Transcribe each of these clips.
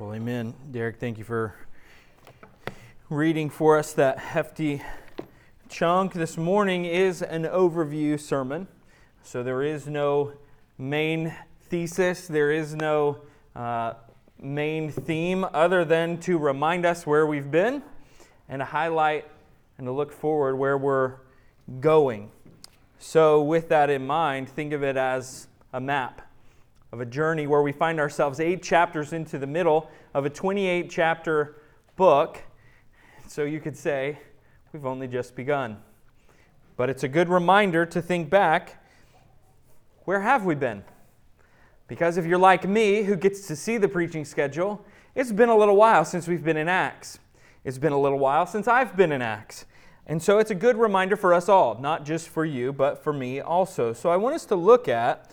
Well, amen. Derek, thank you for reading for us that hefty chunk. This morning is an overview sermon, so there is no main thesis, there is no uh, main theme other than to remind us where we've been and to highlight and to look forward where we're going. So, with that in mind, think of it as a map of a journey where we find ourselves eight chapters into the middle of a 28 chapter book. So you could say, we've only just begun. But it's a good reminder to think back where have we been? Because if you're like me, who gets to see the preaching schedule, it's been a little while since we've been in Acts. It's been a little while since I've been in Acts. And so it's a good reminder for us all, not just for you, but for me also. So I want us to look at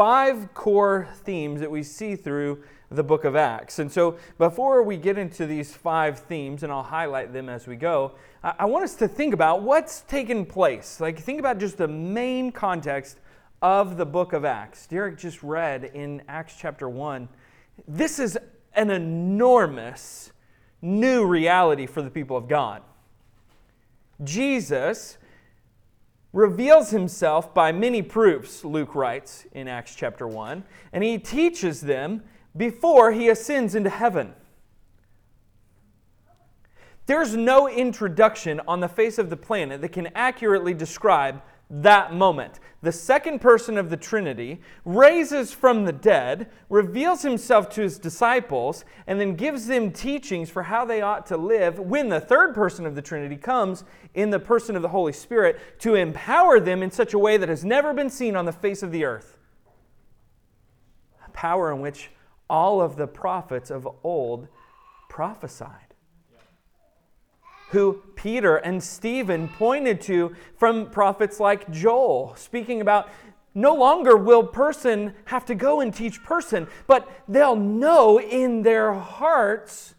five core themes that we see through the book of Acts. And so, before we get into these five themes, and I'll highlight them as we go, I, want us to think about what's taken place. Like, think about just the main context of the book of Acts. Derek just read in Acts chapter 1. This is an enormous new reality for the people of God. Jesus reveals himself by many proofs, Luke writes in Acts chapter 1, and he teaches them before he ascends into heaven. There's no introduction on the face of the planet that can accurately describe that moment. The second person of the Trinity raises from the dead, reveals himself to his disciples, and then gives them teachings for how they ought to live when the third person of the Trinity comes in the person of the Holy Spirit to empower them in such a way that has never been seen on the face of the earth. A power in which all of the prophets of old prophesied who Peter and Stephen pointed to from prophets like Joel, speaking about no longer will person have to go and teach person, but they'll know in their hearts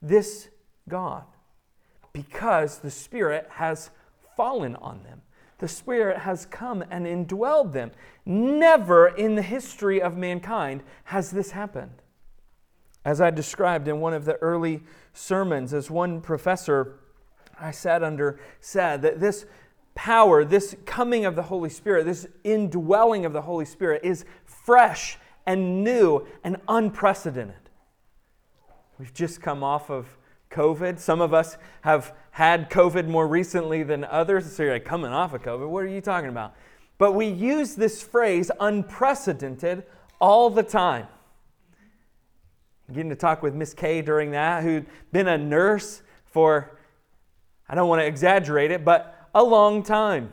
this God because the Spirit has fallen on them. The Spirit has come and indwelled them. Never in the history of mankind has this happened. As I described in one of the early sermons, as one professor I sat under said, that this power, this coming of the Holy Spirit, this indwelling of the Holy Spirit is fresh and new and unprecedented. We've just come off of COVID. Some of us have had COVID more recently than others. So you're like, coming off of COVID? What are you talking about? But we use this phrase unprecedented all the time getting to talk with Miss Kay during that, who'd been a nurse for, I don't want to exaggerate it, but a long time.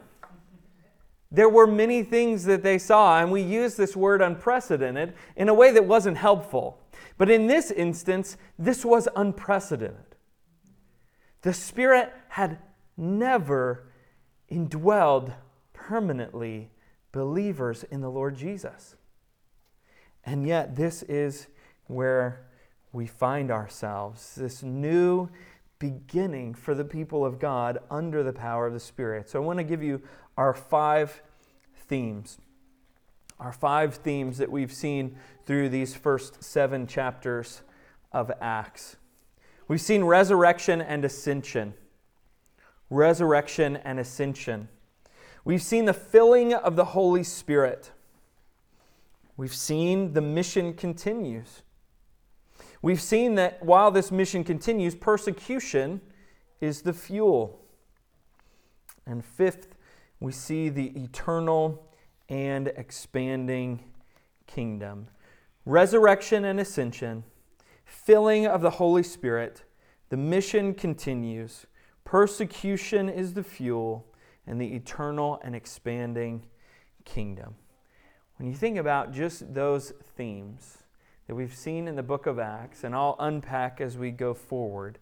There were many things that they saw, and we use this word unprecedented in a way that wasn't helpful. But in this instance, this was unprecedented. The Spirit had never indwelled permanently believers in the Lord Jesus. And yet, this is where we find ourselves this new beginning for the people of God under the power of the Spirit. So I want to give you our five themes. Our five themes that we've seen through these first seven chapters of Acts. We've seen resurrection and ascension. Resurrection and ascension. We've seen the filling of the Holy Spirit. We've seen the mission continues. We've seen that while this mission continues, persecution is the fuel. And fifth, we see the eternal and expanding kingdom. Resurrection and ascension, filling of the Holy Spirit, the mission continues. Persecution is the fuel, and the eternal and expanding kingdom. When you think about just those themes, that we've seen in the book of Acts, and I'll unpack as we go forward.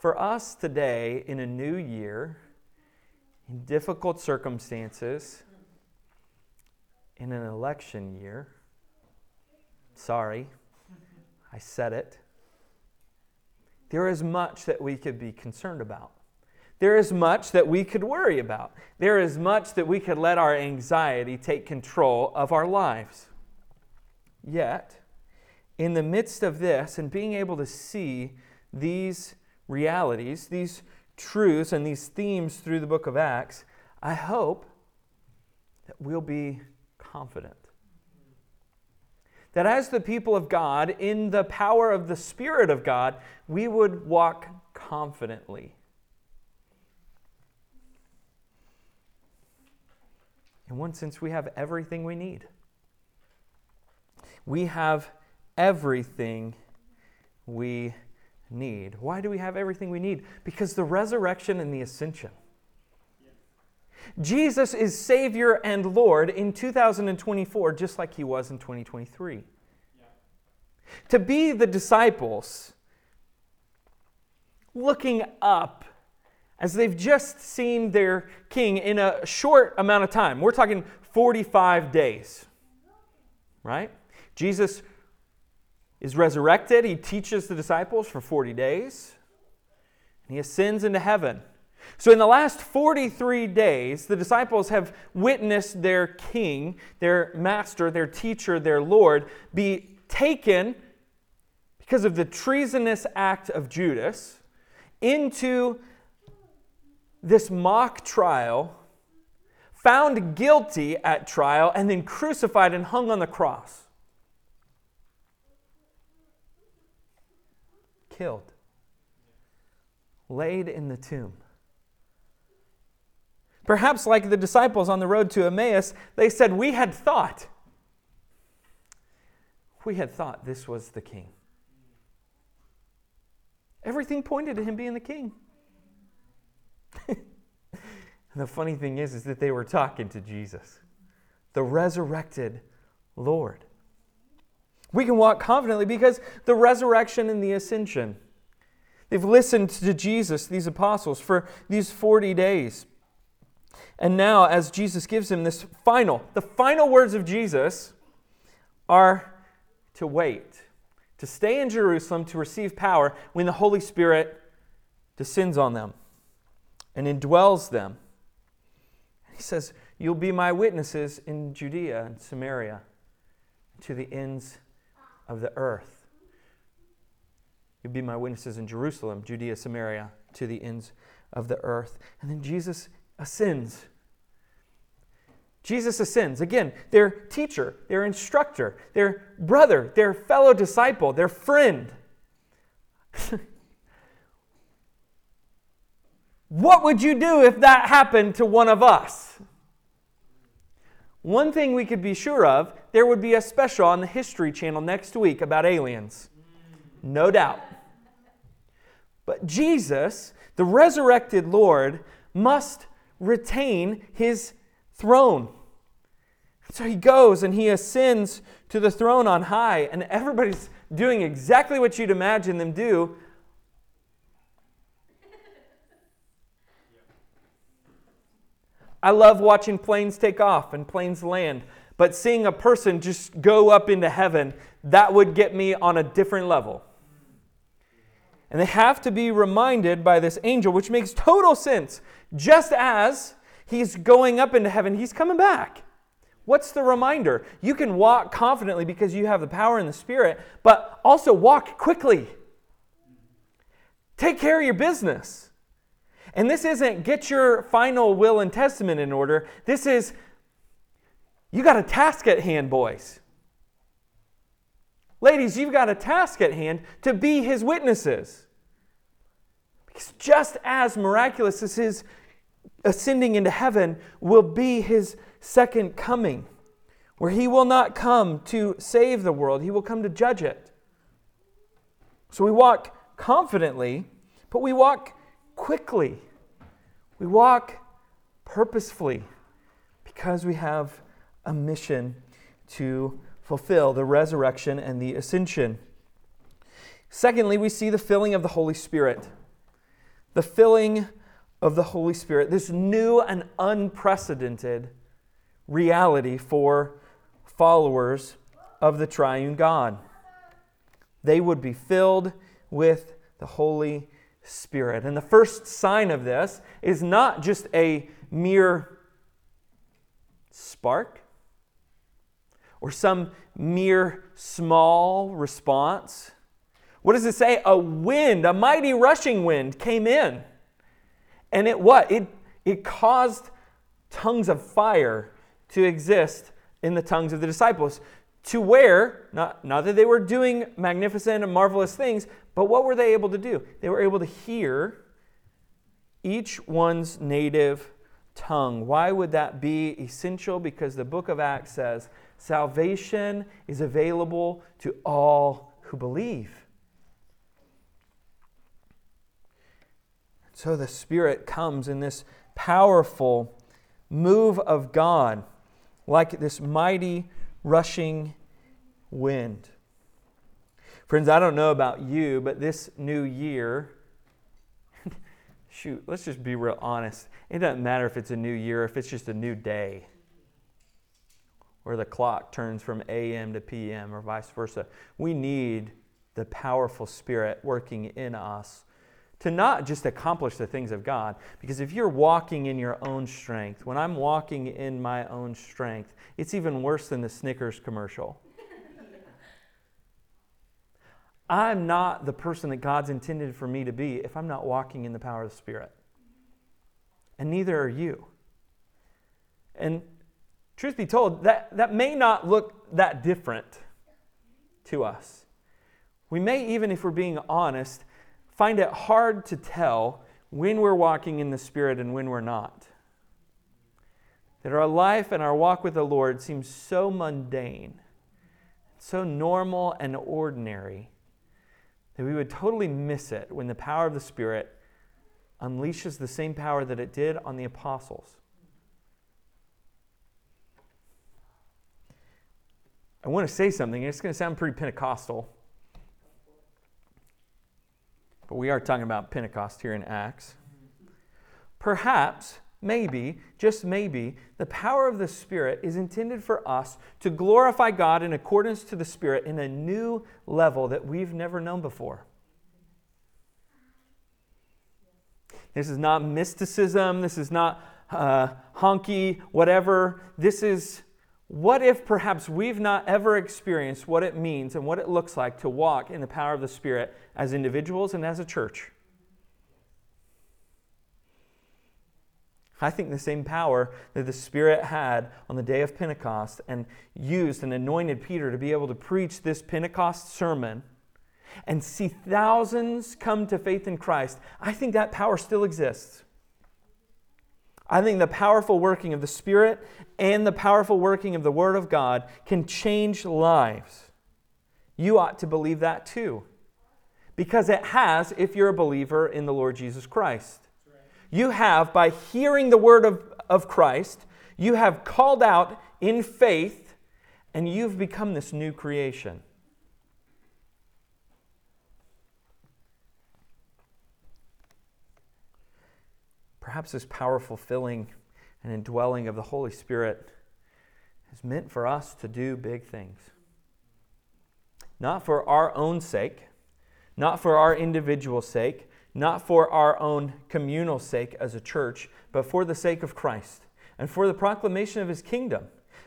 For us today, in a new year, in difficult circumstances, in an election year, sorry, I said it, there is much that we could be concerned about. There is much that we could worry about. There is much that we could let our anxiety take control of our lives. Yet, in the midst of this and being able to see these realities, these truths, and these themes through the book of Acts, I hope that we'll be confident. That as the people of God, in the power of the Spirit of God, we would walk confidently. In one sense, we have everything we need. We have everything we need. Why do we have everything we need? Because the resurrection and the ascension. Jesus is Savior and Lord in 2024, just like He was in 2023. Yeah. To be the disciples looking up as they've just seen their king in a short amount of time. We're talking 45 days, right? Jesus is resurrected. He teaches the disciples for 40 days. And he ascends into heaven. So, in the last 43 days, the disciples have witnessed their king, their master, their teacher, their Lord be taken because of the treasonous act of Judas into this mock trial, found guilty at trial, and then crucified and hung on the cross. Killed, laid in the tomb. Perhaps, like the disciples on the road to Emmaus, they said, We had thought. We had thought this was the king. Everything pointed to him being the king. and the funny thing is, is that they were talking to Jesus, the resurrected Lord. We can walk confidently because the resurrection and the ascension. They've listened to Jesus, these apostles, for these 40 days. And now, as Jesus gives him this final, the final words of Jesus are to wait, to stay in Jerusalem to receive power when the Holy Spirit descends on them and indwells them. He says, You'll be my witnesses in Judea and Samaria to the ends of the earth. You'll be my witnesses in Jerusalem, Judea, Samaria, to the ends of the earth. And then Jesus ascends. Jesus ascends. Again, their teacher, their instructor, their brother, their fellow disciple, their friend. what would you do if that happened to one of us? One thing we could be sure of there would be a special on the History Channel next week about aliens. No doubt. But Jesus, the resurrected Lord, must retain his throne. So he goes and he ascends to the throne on high, and everybody's doing exactly what you'd imagine them do. I love watching planes take off and planes land, but seeing a person just go up into heaven, that would get me on a different level. And they have to be reminded by this angel, which makes total sense. Just as he's going up into heaven, he's coming back. What's the reminder? You can walk confidently because you have the power in the Spirit, but also walk quickly. Take care of your business. And this isn't get your final will and testament in order. This is you got a task at hand, boys. Ladies, you've got a task at hand to be his witnesses. Because just as miraculous as his ascending into heaven will be his second coming, where he will not come to save the world, he will come to judge it. So we walk confidently, but we walk quickly. We walk purposefully because we have a mission to fulfill the resurrection and the ascension. Secondly, we see the filling of the Holy Spirit. The filling of the Holy Spirit, this new and unprecedented reality for followers of the triune God. They would be filled with the Holy Spirit. And the first sign of this is not just a mere spark or some mere small response. What does it say? A wind, a mighty rushing wind came in. And it what? It, it caused tongues of fire to exist in the tongues of the disciples. To where, not, not that they were doing magnificent and marvelous things, but what were they able to do? They were able to hear each one's native tongue. Why would that be essential? Because the book of Acts says salvation is available to all who believe. So the Spirit comes in this powerful move of God, like this mighty rushing wind. Friends, I don't know about you, but this new year, shoot, let's just be real honest. It doesn't matter if it's a new year, if it's just a new day, where the clock turns from AM to PM or vice versa. We need the powerful Spirit working in us to not just accomplish the things of God. Because if you're walking in your own strength, when I'm walking in my own strength, it's even worse than the Snickers commercial. I'm not the person that God's intended for me to be if I'm not walking in the power of the Spirit. And neither are you. And truth be told, that, that may not look that different to us. We may, even if we're being honest, find it hard to tell when we're walking in the Spirit and when we're not. That our life and our walk with the Lord seems so mundane, so normal and ordinary, that we would totally miss it when the power of the Spirit unleashes the same power that it did on the apostles. I want to say something, it's going to sound pretty Pentecostal. But we are talking about Pentecost here in Acts. Perhaps, maybe, just maybe, the power of the Spirit is intended for us to glorify God in accordance to the Spirit in a new level that we've never known before. This is not mysticism. This is not uh, honky, whatever. This is what if perhaps we've not ever experienced what it means and what it looks like to walk in the power of the Spirit as individuals and as a church? I think the same power that the Spirit had on the day of Pentecost and used and anointed Peter to be able to preach this Pentecost sermon and see thousands come to faith in Christ, I think that power still exists. I think the powerful working of the Spirit and the powerful working of the Word of God can change lives. You ought to believe that too. Because it has if you're a believer in the Lord Jesus Christ. You have, by hearing the Word of, of Christ, you have called out in faith and you've become this new creation. Perhaps this powerful filling and indwelling of the Holy Spirit is meant for us to do big things. Not for our own sake, not for our individual sake, not for our own communal sake as a church, but for the sake of Christ and for the proclamation of his kingdom.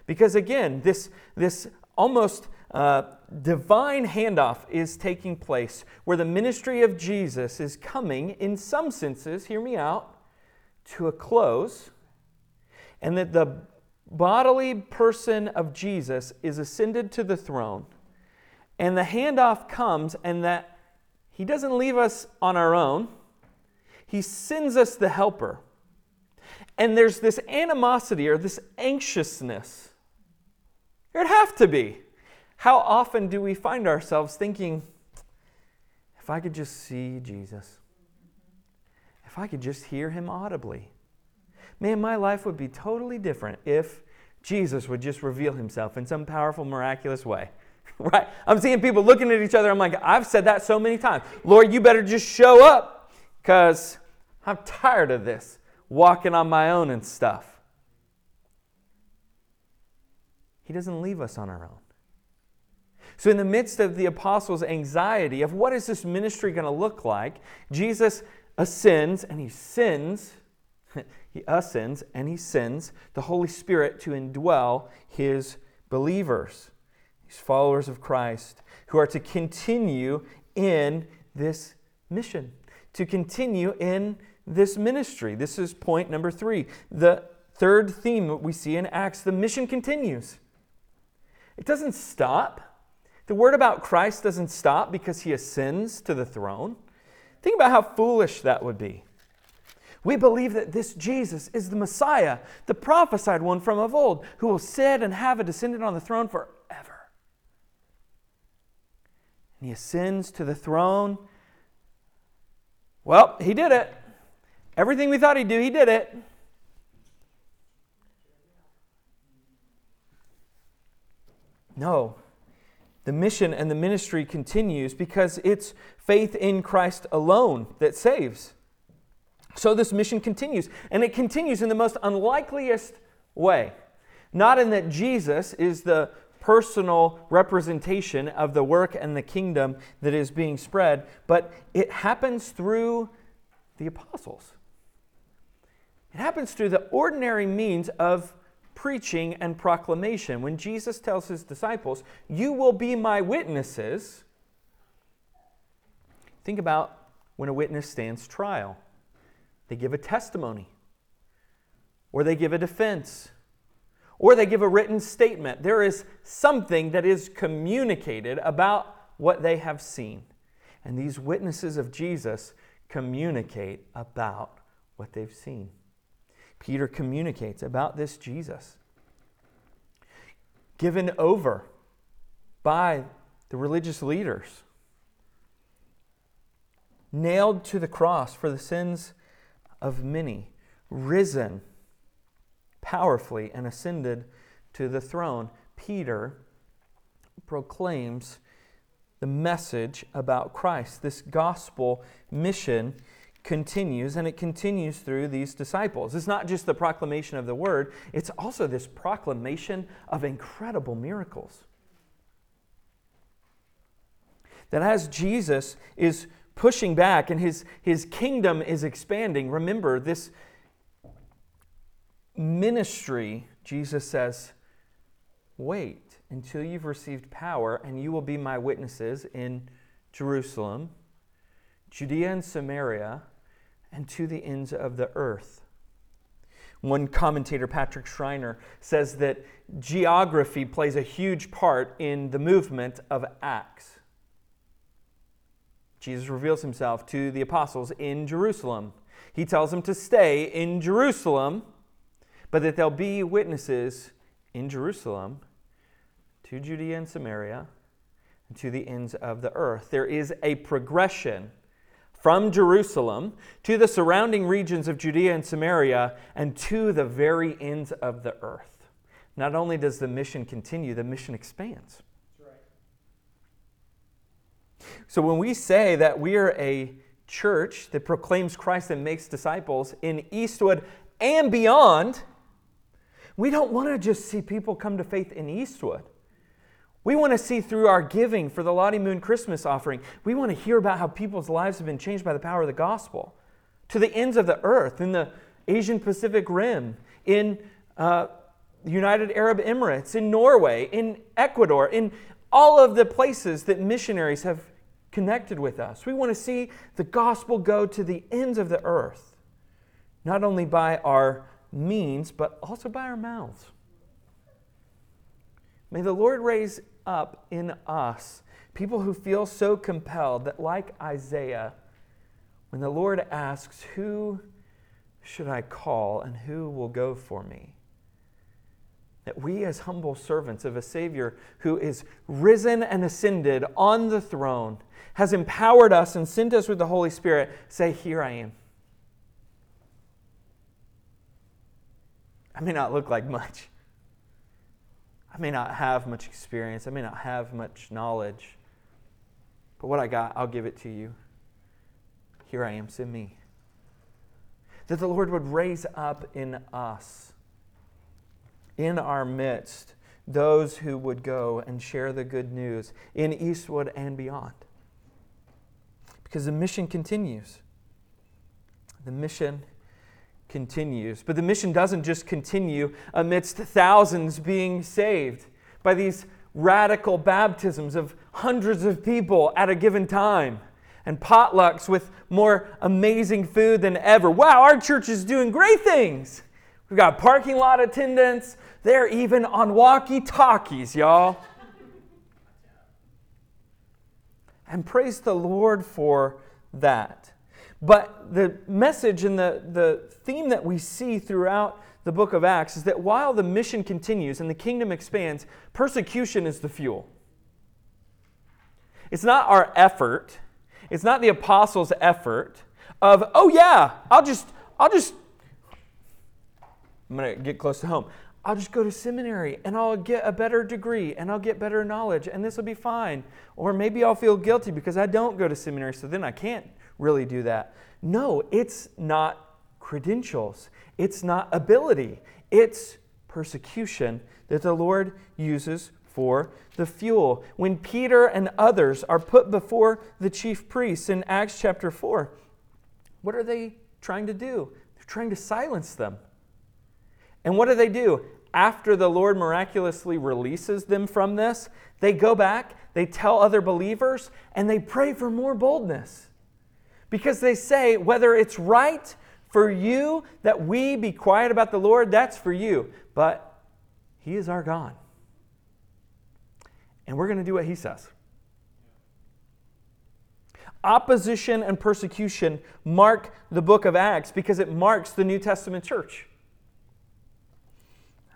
Because again, this, this almost uh, divine handoff is taking place where the ministry of Jesus is coming, in some senses, hear me out, to a close, and that the bodily person of Jesus is ascended to the throne, and the handoff comes, and that he doesn't leave us on our own, he sends us the helper. And there's this animosity or this anxiousness. There'd have to be. How often do we find ourselves thinking, if I could just see Jesus? if I could just hear him audibly. Man, my life would be totally different if Jesus would just reveal himself in some powerful, miraculous way. right? I'm seeing people looking at each other. I'm like, I've said that so many times. Lord, you better just show up because I'm tired of this walking on my own and stuff. He doesn't leave us on our own. So, in the midst of the apostles' anxiety of what is this ministry going to look like, Jesus ascends and he sends, he ascends and he sends the Holy Spirit to indwell his believers, these followers of Christ, who are to continue in this mission, to continue in this ministry. This is point number three. The third theme that we see in Acts the mission continues, it doesn't stop. The word about Christ doesn't stop because he ascends to the throne. Think about how foolish that would be. We believe that this Jesus is the Messiah, the prophesied one from of old, who will sit and have a descendant on the throne forever. And he ascends to the throne. Well, he did it. Everything we thought he'd do, he did it. No. The mission and the ministry continues because it's faith in Christ alone that saves. So this mission continues, and it continues in the most unlikeliest way. Not in that Jesus is the personal representation of the work and the kingdom that is being spread, but it happens through the apostles. It happens through the ordinary means of preaching and proclamation. When Jesus tells his disciples, You will be my witnesses, think about when a witness stands trial. They give a testimony, or they give a defense, or they give a written statement. There is something that is communicated about what they have seen. And these witnesses of Jesus communicate about what they've seen. Peter communicates about this Jesus. Given over by the religious leaders, nailed to the cross for the sins of many, risen powerfully and ascended to the throne. Peter proclaims the message about Christ. This gospel mission continues, and it continues through these disciples. It's not just the proclamation of the word, it's also this proclamation of incredible miracles. That as Jesus is pushing back and his, his kingdom is expanding, remember this ministry, Jesus says, wait until you've received power, and you will be my witnesses in Jerusalem, Judea and Samaria and to the ends of the earth. One commentator, Patrick Schreiner, says that geography plays a huge part in the movement of Acts. Jesus reveals himself to the apostles in Jerusalem. He tells them to stay in Jerusalem, but that they'll be witnesses in Jerusalem to Judea and Samaria and to the ends of the earth. There is a progression from Jerusalem to the surrounding regions of Judea and Samaria and to the very ends of the earth. Not only does the mission continue, the mission expands. So when we say that we are a church that proclaims Christ and makes disciples in Eastwood and beyond, we don't want to just see people come to faith in Eastwood. We want to see through our giving for the Lottie Moon Christmas offering, we want to hear about how people's lives have been changed by the power of the gospel to the ends of the earth, in the Asian Pacific Rim, in uh, United Arab Emirates, in Norway, in Ecuador, in all of the places that missionaries have connected with us. We want to see the gospel go to the ends of the earth, not only by our means, but also by our mouths. May the Lord raise up in us people who feel so compelled that, like Isaiah, when the Lord asks, Who should I call and who will go for me? That we, as humble servants of a Savior who is risen and ascended on the throne, has empowered us and sent us with the Holy Spirit, say, Here I am. I may not look like much. I may not have much experience, I may not have much knowledge, but what I got, I'll give it to you. Here I am, send me. That the Lord would raise up in us, in our midst, those who would go and share the good news in Eastwood and beyond. Because the mission continues. The mission continues. But the mission doesn't just continue amidst thousands being saved, by these radical baptisms of hundreds of people at a given time and potlucks with more amazing food than ever. Wow, our church is doing great things. We've got parking lot attendants. They're even on walkie talkies, y'all. and praise the Lord for that. But the message and the, the theme that we see throughout the book of Acts is that while the mission continues and the kingdom expands, persecution is the fuel. It's not our effort, it's not the apostles' effort of, oh yeah, I'll just, I'll just, I'm going to get close to home. I'll just go to seminary and I'll get a better degree and I'll get better knowledge and this will be fine. Or maybe I'll feel guilty because I don't go to seminary, so then I can't really do that. No, it's not credentials, it's not ability, it's persecution that the Lord uses for the fuel. When Peter and others are put before the chief priests in Acts chapter 4, what are they trying to do? They're trying to silence them. And what do they do? after the Lord miraculously releases them from this, they go back, they tell other believers, and they pray for more boldness. Because they say, whether it's right for you that we be quiet about the Lord, that's for you. But He is our God. And we're going to do what He says. Opposition and persecution mark the book of Acts because it marks the New Testament church.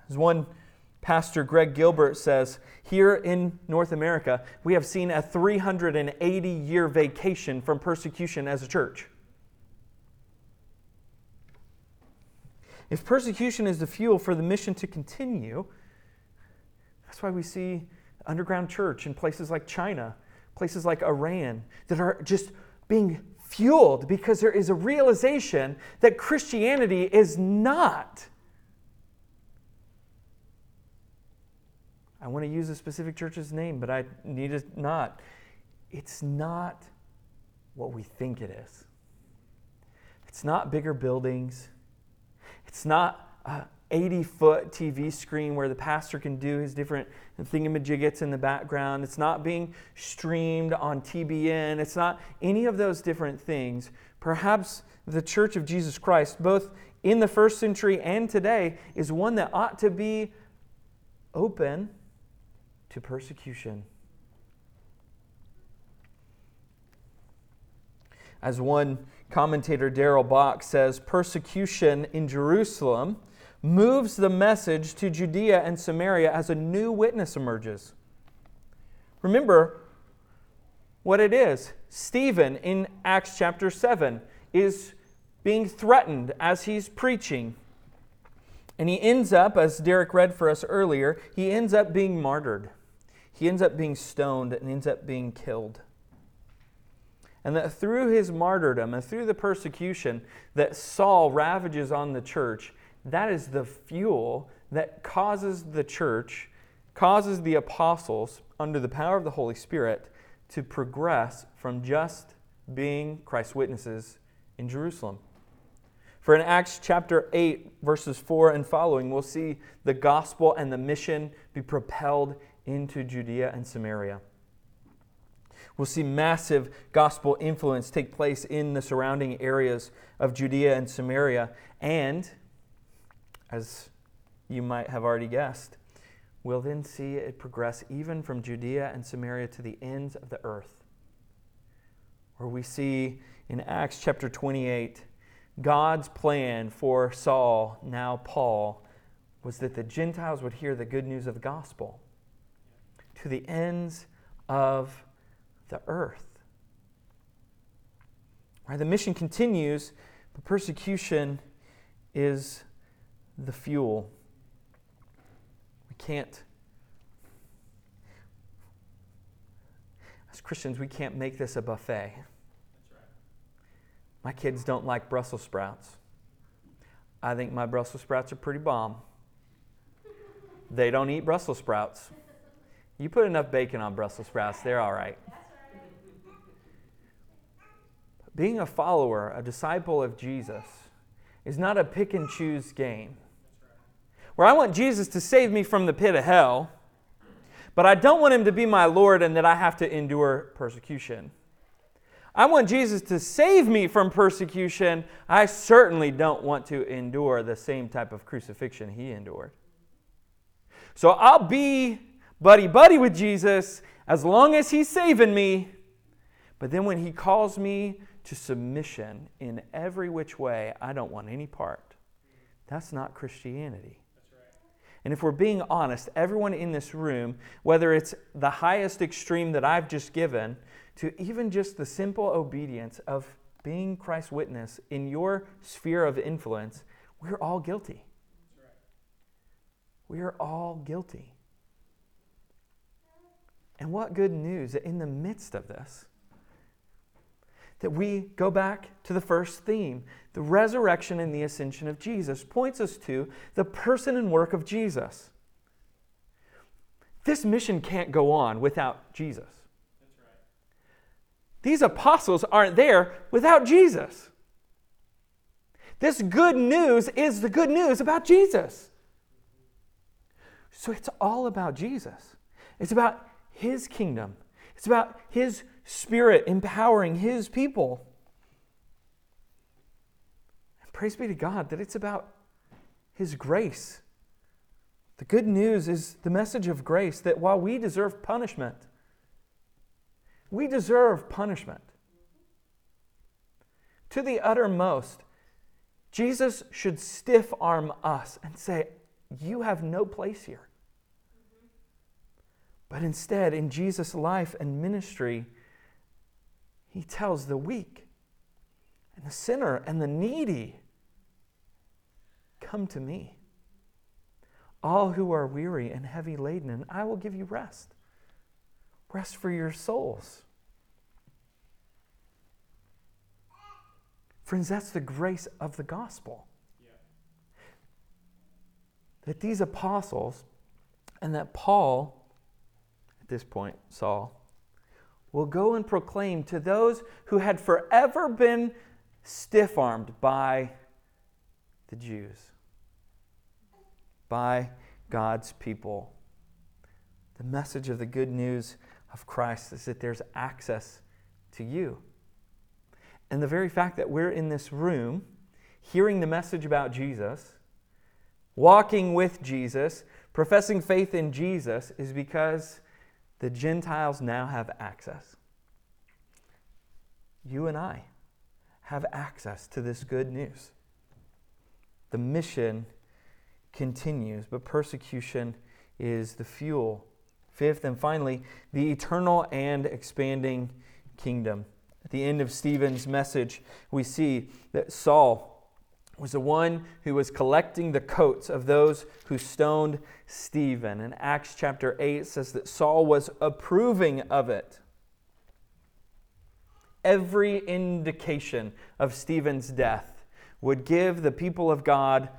As one pastor, Greg Gilbert, says, here in North America, we have seen a 380 year vacation from persecution as a church. If persecution is the fuel for the mission to continue, that's why we see underground church in places like China, places like Iran, that are just being fueled because there is a realization that Christianity is not I want to use a specific church's name, but I need it not. It's not what we think it is. It's not bigger buildings. It's not a 80 foot TV screen where the pastor can do his different thingamajiggets in the background. It's not being streamed on TBN. It's not any of those different things. Perhaps the Church of Jesus Christ, both in the first century and today, is one that ought to be open to persecution. As one commentator, Darrell Bock, says, persecution in Jerusalem moves the message to Judea and Samaria as a new witness emerges. Remember what it is. Stephen in Acts chapter 7 is being threatened as he's preaching. And he ends up, as Derek read for us earlier, he ends up being martyred he ends up being stoned and ends up being killed. And that through his martyrdom and through the persecution that Saul ravages on the church, that is the fuel that causes the church, causes the apostles, under the power of the Holy Spirit, to progress from just being Christ's witnesses in Jerusalem. For in Acts chapter 8, verses 4 and following, we'll see the gospel and the mission be propelled into Judea and Samaria. We'll see massive gospel influence take place in the surrounding areas of Judea and Samaria. And, as you might have already guessed, we'll then see it progress even from Judea and Samaria to the ends of the earth. Where we see in Acts chapter 28, God's plan for Saul, now Paul, was that the Gentiles would hear the good news of the gospel to the ends of the earth. Right, the mission continues, but persecution is the fuel. We can't, as Christians, we can't make this a buffet. Right. My kids don't like Brussels sprouts. I think my Brussels sprouts are pretty bomb. They don't eat Brussels sprouts. You put enough bacon on Brussels sprouts, they're all right. Being a follower, a disciple of Jesus, is not a pick and choose game. Where I want Jesus to save me from the pit of hell, but I don't want him to be my Lord and that I have to endure persecution. I want Jesus to save me from persecution. I certainly don't want to endure the same type of crucifixion he endured. So I'll be buddy buddy with Jesus as long as he's saving me. But then when he calls me to submission in every which way, I don't want any part. That's not Christianity. And if we're being honest, everyone in this room, whether it's the highest extreme that I've just given, to even just the simple obedience of being Christ's witness in your sphere of influence, we're all guilty. We are all guilty. And what good news that in the midst of this, that we go back to the first theme the resurrection and the ascension of Jesus points us to the person and work of Jesus. This mission can't go on without Jesus. These apostles aren't there without Jesus. This good news is the good news about Jesus. So it's all about Jesus. It's about his kingdom. It's about his spirit empowering his people. And praise be to God that it's about his grace. The good news is the message of grace that while we deserve punishment, we deserve punishment. To the uttermost, Jesus should stiff arm us and say, You have no place here. But instead, in Jesus' life and ministry, he tells the weak and the sinner and the needy, Come to me, all who are weary and heavy laden, and I will give you rest rest for your souls. Friends, that's the grace of the gospel. Yeah. That these apostles and that Paul, this point, Saul, will go and proclaim to those who had forever been stiff armed by the Jews, by God's people. The message of the good news of Christ is that there's access to you. And the very fact that we're in this room, hearing the message about Jesus, walking with Jesus, professing faith in Jesus, is because the Gentiles now have access. You and I have access to this good news. The mission continues, but persecution is the fuel Fifth and finally, the eternal and expanding kingdom. At the end of Stephen's message, we see that Saul was the one who was collecting the coats of those who stoned Stephen. And Acts chapter 8 says that Saul was approving of it. Every indication of Stephen's death would give the people of God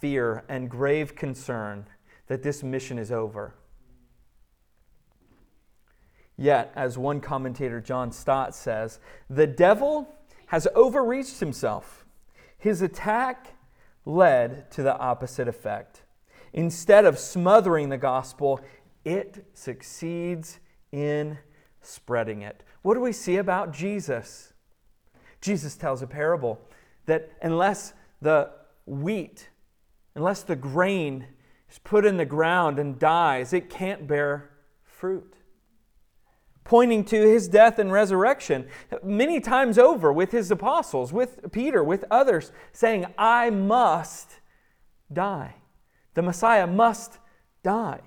fear and grave concern that this mission is over. Yet, as one commentator, John Stott, says, the devil has overreached himself. His attack led to the opposite effect. Instead of smothering the gospel, it succeeds in spreading it. What do we see about Jesus? Jesus tells a parable that unless the wheat, unless the grain is put in the ground and dies, it can't bear fruit pointing to his death and resurrection many times over with his apostles, with Peter, with others, saying, I must die. The Messiah must die.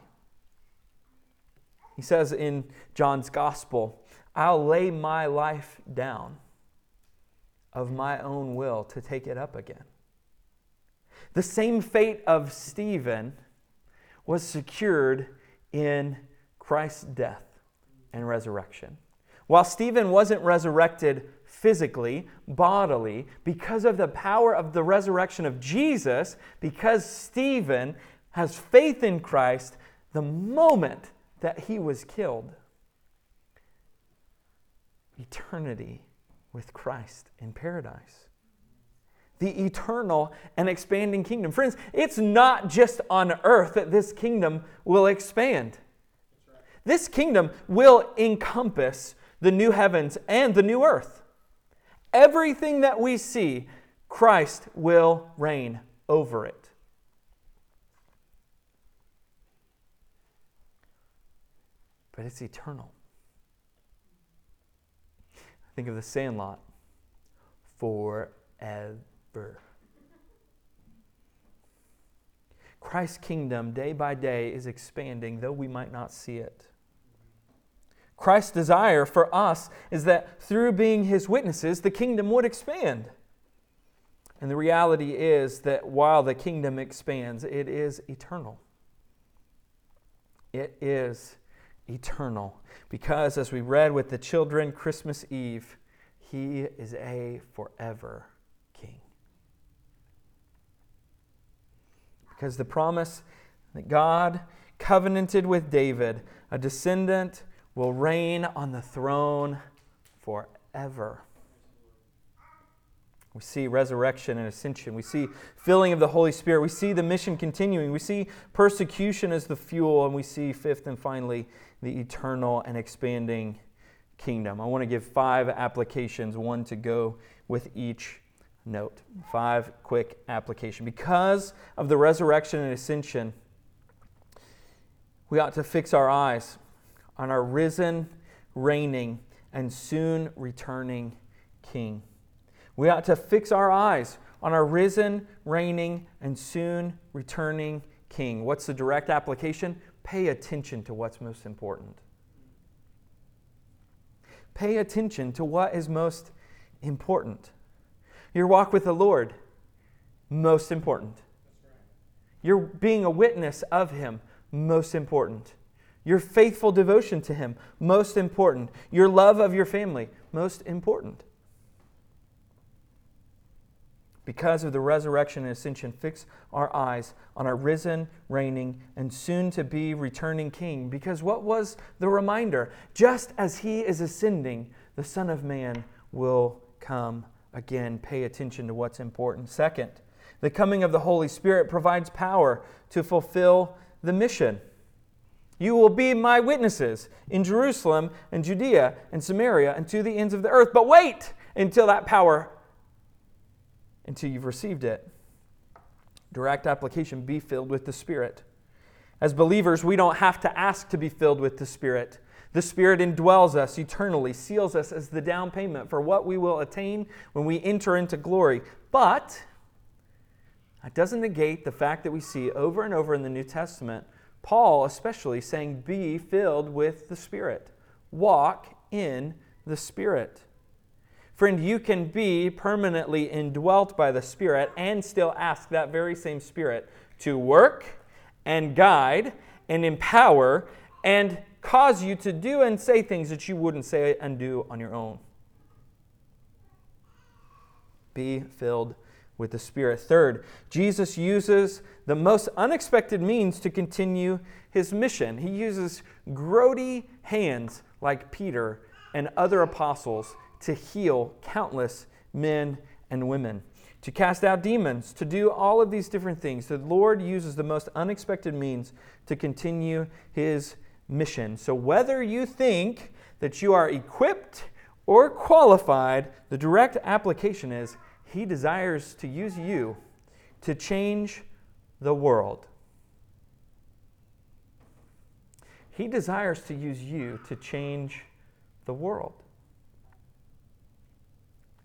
He says in John's Gospel, I'll lay my life down of my own will to take it up again. The same fate of Stephen was secured in Christ's death and resurrection. While Stephen wasn't resurrected physically, bodily, because of the power of the resurrection of Jesus, because Stephen has faith in Christ the moment that he was killed. Eternity with Christ in paradise. The eternal and expanding kingdom. Friends, it's not just on earth that this kingdom will expand. This kingdom will encompass the new heavens and the new earth. Everything that we see, Christ will reign over it. But it's eternal. Think of the sandlot forever. Christ's kingdom, day by day, is expanding, though we might not see it. Christ's desire for us is that through being his witnesses, the kingdom would expand. And the reality is that while the kingdom expands, it is eternal. It is eternal. Because, as we read with the children Christmas Eve, he is a forever king. Because the promise that God covenanted with David, a descendant will reign on the throne forever. We see resurrection and ascension. We see filling of the Holy Spirit. We see the mission continuing. We see persecution as the fuel. And we see, fifth and finally, the eternal and expanding kingdom. I want to give five applications, one to go with each note. Five quick application. Because of the resurrection and ascension, we ought to fix our eyes on our risen, reigning, and soon returning King. We ought to fix our eyes on our risen, reigning, and soon returning King. What's the direct application? Pay attention to what's most important. Pay attention to what is most important. Your walk with the Lord, most important. Your being a witness of Him, most important. Your faithful devotion to Him, most important. Your love of your family, most important because of the resurrection and ascension, fix our eyes on our risen, reigning, and soon to be returning King. Because what was the reminder? Just as he is ascending, the Son of Man will come again. Pay attention to what's important. Second, the coming of the Holy Spirit provides power to fulfill the mission. You will be my witnesses in Jerusalem and Judea and Samaria and to the ends of the earth. But wait until that power until you've received it. Direct application be filled with the Spirit. As believers, we don't have to ask to be filled with the Spirit. The Spirit indwells us eternally, seals us as the down payment for what we will attain when we enter into glory. But that doesn't negate the fact that we see over and over in the New Testament, Paul especially saying, Be filled with the Spirit, walk in the Spirit. Friend, you can be permanently indwelt by the Spirit and still ask that very same Spirit to work and guide and empower and cause you to do and say things that you wouldn't say and do on your own. Be filled with the Spirit. Third, Jesus uses the most unexpected means to continue his mission. He uses grody hands like Peter and other apostles to heal countless men and women, to cast out demons, to do all of these different things. The Lord uses the most unexpected means to continue his mission. So, whether you think that you are equipped or qualified, the direct application is he desires to use you to change the world. He desires to use you to change the world.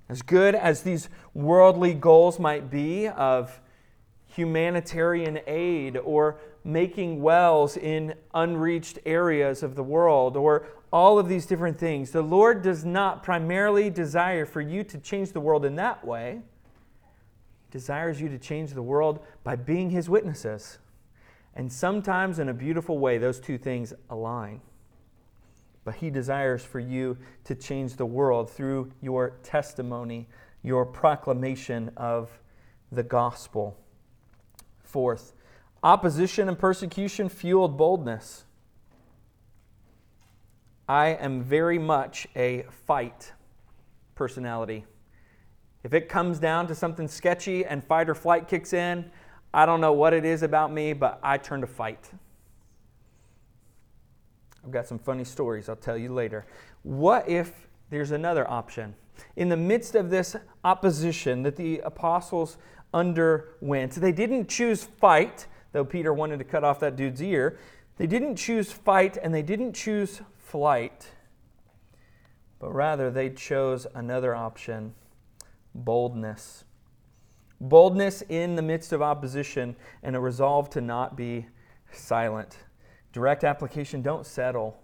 As good as these worldly goals might be of humanitarian aid or making wells in unreached areas of the world or all of these different things, the Lord does not primarily desire for you to change the world in that way. He desires you to change the world by being His witnesses. And sometimes, in a beautiful way, those two things align but He desires for you to change the world through your testimony, your proclamation of the gospel. Fourth, opposition and persecution fueled boldness. I am very much a fight personality. If it comes down to something sketchy and fight or flight kicks in, I don't know what it is about me, but I turn to fight. I've got some funny stories I'll tell you later. What if there's another option? In the midst of this opposition that the apostles underwent, they didn't choose fight, though Peter wanted to cut off that dude's ear. They didn't choose fight and they didn't choose flight, but rather they chose another option boldness. Boldness in the midst of opposition and a resolve to not be silent. Direct application don't settle.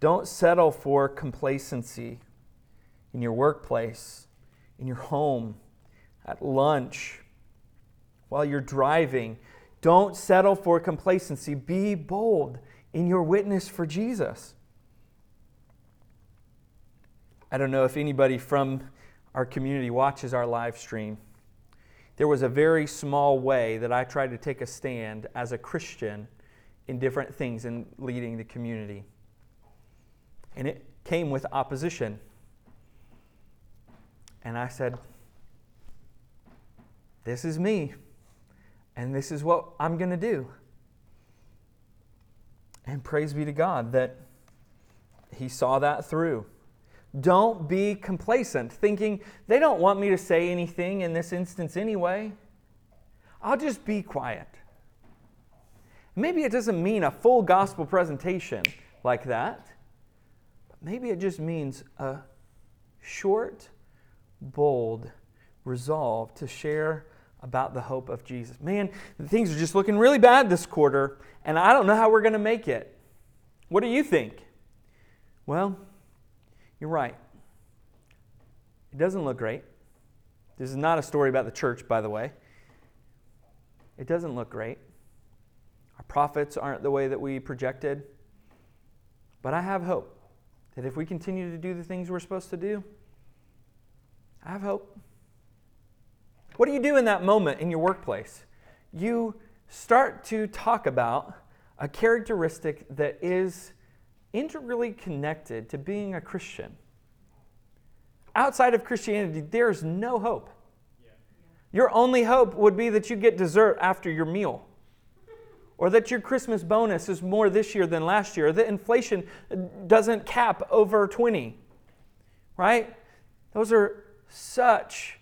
Don't settle for complacency in your workplace, in your home, at lunch, while you're driving. Don't settle for complacency. Be bold in your witness for Jesus. I don't know if anybody from our community watches our live stream. There was a very small way that I tried to take a stand as a Christian in different things in leading the community. And it came with opposition. And I said, This is me, and this is what I'm going to do. And praise be to God that He saw that through. Don't be complacent, thinking they don't want me to say anything in this instance anyway. I'll just be quiet. Maybe it doesn't mean a full gospel presentation like that. But maybe it just means a short, bold resolve to share about the hope of Jesus. Man, things are just looking really bad this quarter, and I don't know how we're going to make it. What do you think? Well, you're right. It doesn't look great. This is not a story about the church, by the way. It doesn't look great. Our profits aren't the way that we projected. But I have hope that if we continue to do the things we're supposed to do, I have hope. What do you do in that moment in your workplace? You start to talk about a characteristic that is integrally connected to being a Christian. Outside of Christianity, there's no hope. Your only hope would be that you get dessert after your meal or that your Christmas bonus is more this year than last year, or that inflation doesn't cap over 20, right? Those are such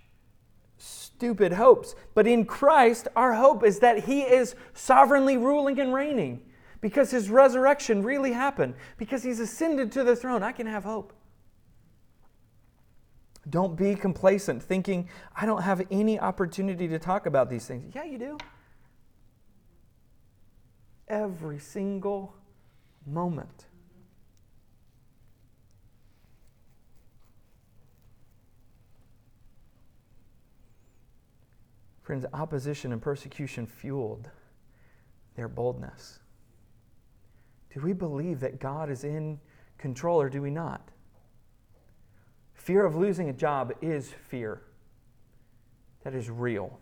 stupid hopes. But in Christ, our hope is that He is sovereignly ruling and reigning because His resurrection really happened, because He's ascended to the throne. I can have hope. Don't be complacent, thinking, I don't have any opportunity to talk about these things. Yeah, you do every single moment. Friends, opposition and persecution fueled their boldness. Do we believe that God is in control or do we not? Fear of losing a job is fear. That is real.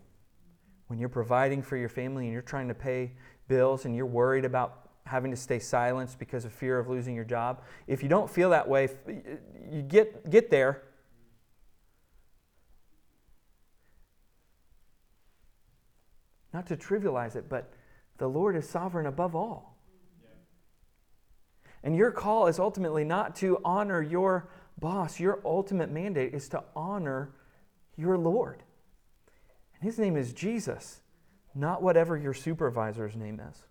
When you're providing for your family and you're trying to pay bills and you're worried about having to stay silenced because of fear of losing your job, if you don't feel that way, you get, get there. Not to trivialize it, but the Lord is sovereign above all. And your call is ultimately not to honor your boss. Your ultimate mandate is to honor your Lord. And his name is Jesus not whatever your supervisor's name is.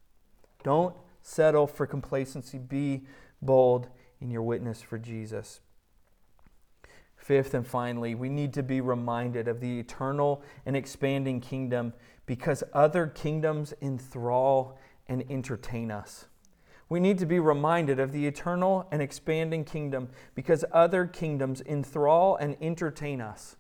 Don't settle for complacency. Be bold in your witness for Jesus. Fifth and finally, we need to be reminded of the eternal and expanding kingdom because other kingdoms enthrall and entertain us. We need to be reminded of the eternal and expanding kingdom because other kingdoms enthrall and entertain us.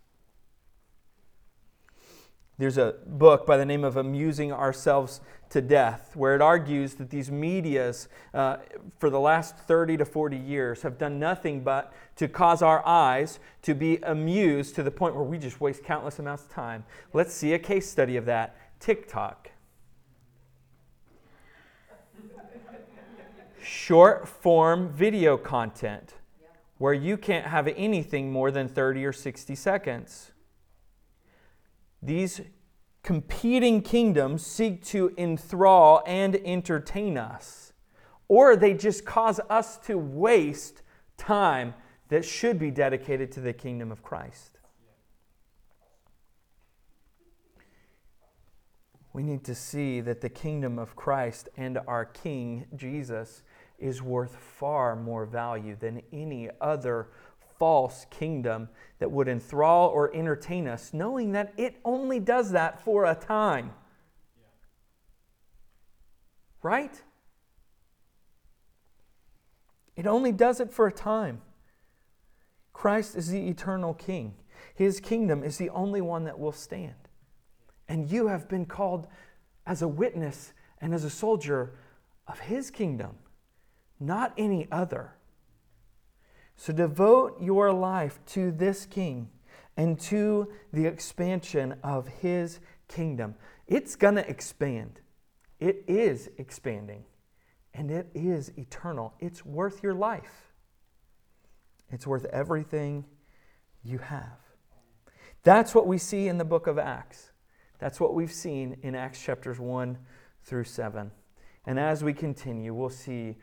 There's a book by the name of Amusing Ourselves to Death, where it argues that these medias, uh, for the last 30 to 40 years, have done nothing but to cause our eyes to be amused to the point where we just waste countless amounts of time. Let's see a case study of that TikTok. Short form video content where you can't have anything more than 30 or 60 seconds. These competing kingdoms seek to enthrall and entertain us. or they just cause us to waste time that should be dedicated to the kingdom of Christ. We need to see that the kingdom of Christ and our King, Jesus, is worth far more value than any other false kingdom that would enthrall or entertain us, knowing that it only does that for a time. Right? It only does it for a time. Christ is the eternal King. His kingdom is the only one that will stand. And you have been called as a witness and as a soldier of His kingdom, not any other. So devote your life to this King and to the expansion of His kingdom. It's going to expand, it is expanding, and it is eternal. It's worth your life, it's worth everything you have. That's what we see in the book of Acts. That's what we've seen in Acts chapters 1 through 7. And as we continue, we'll see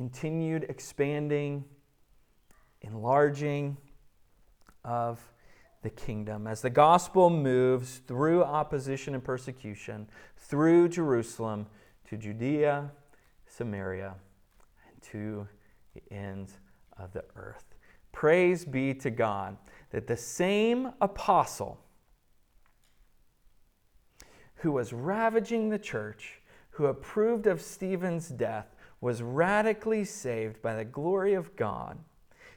continued expanding, enlarging of the kingdom as the gospel moves through opposition and persecution through Jerusalem to Judea, Samaria, and to the ends of the earth. Praise be to God that the same apostle who was ravaging the church, who approved of Stephen's death, was radically saved by the glory of God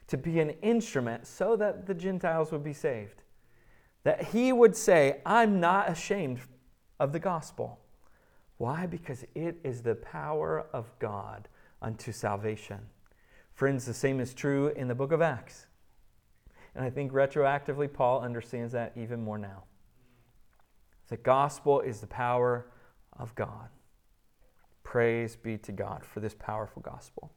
to be an instrument so that the Gentiles would be saved. That he would say, I'm not ashamed of the gospel. Why? Because it is the power of God unto salvation. Friends, the same is true in the book of Acts. And I think retroactively, Paul understands that even more now. The gospel is the power of God. Praise be to God for this powerful gospel.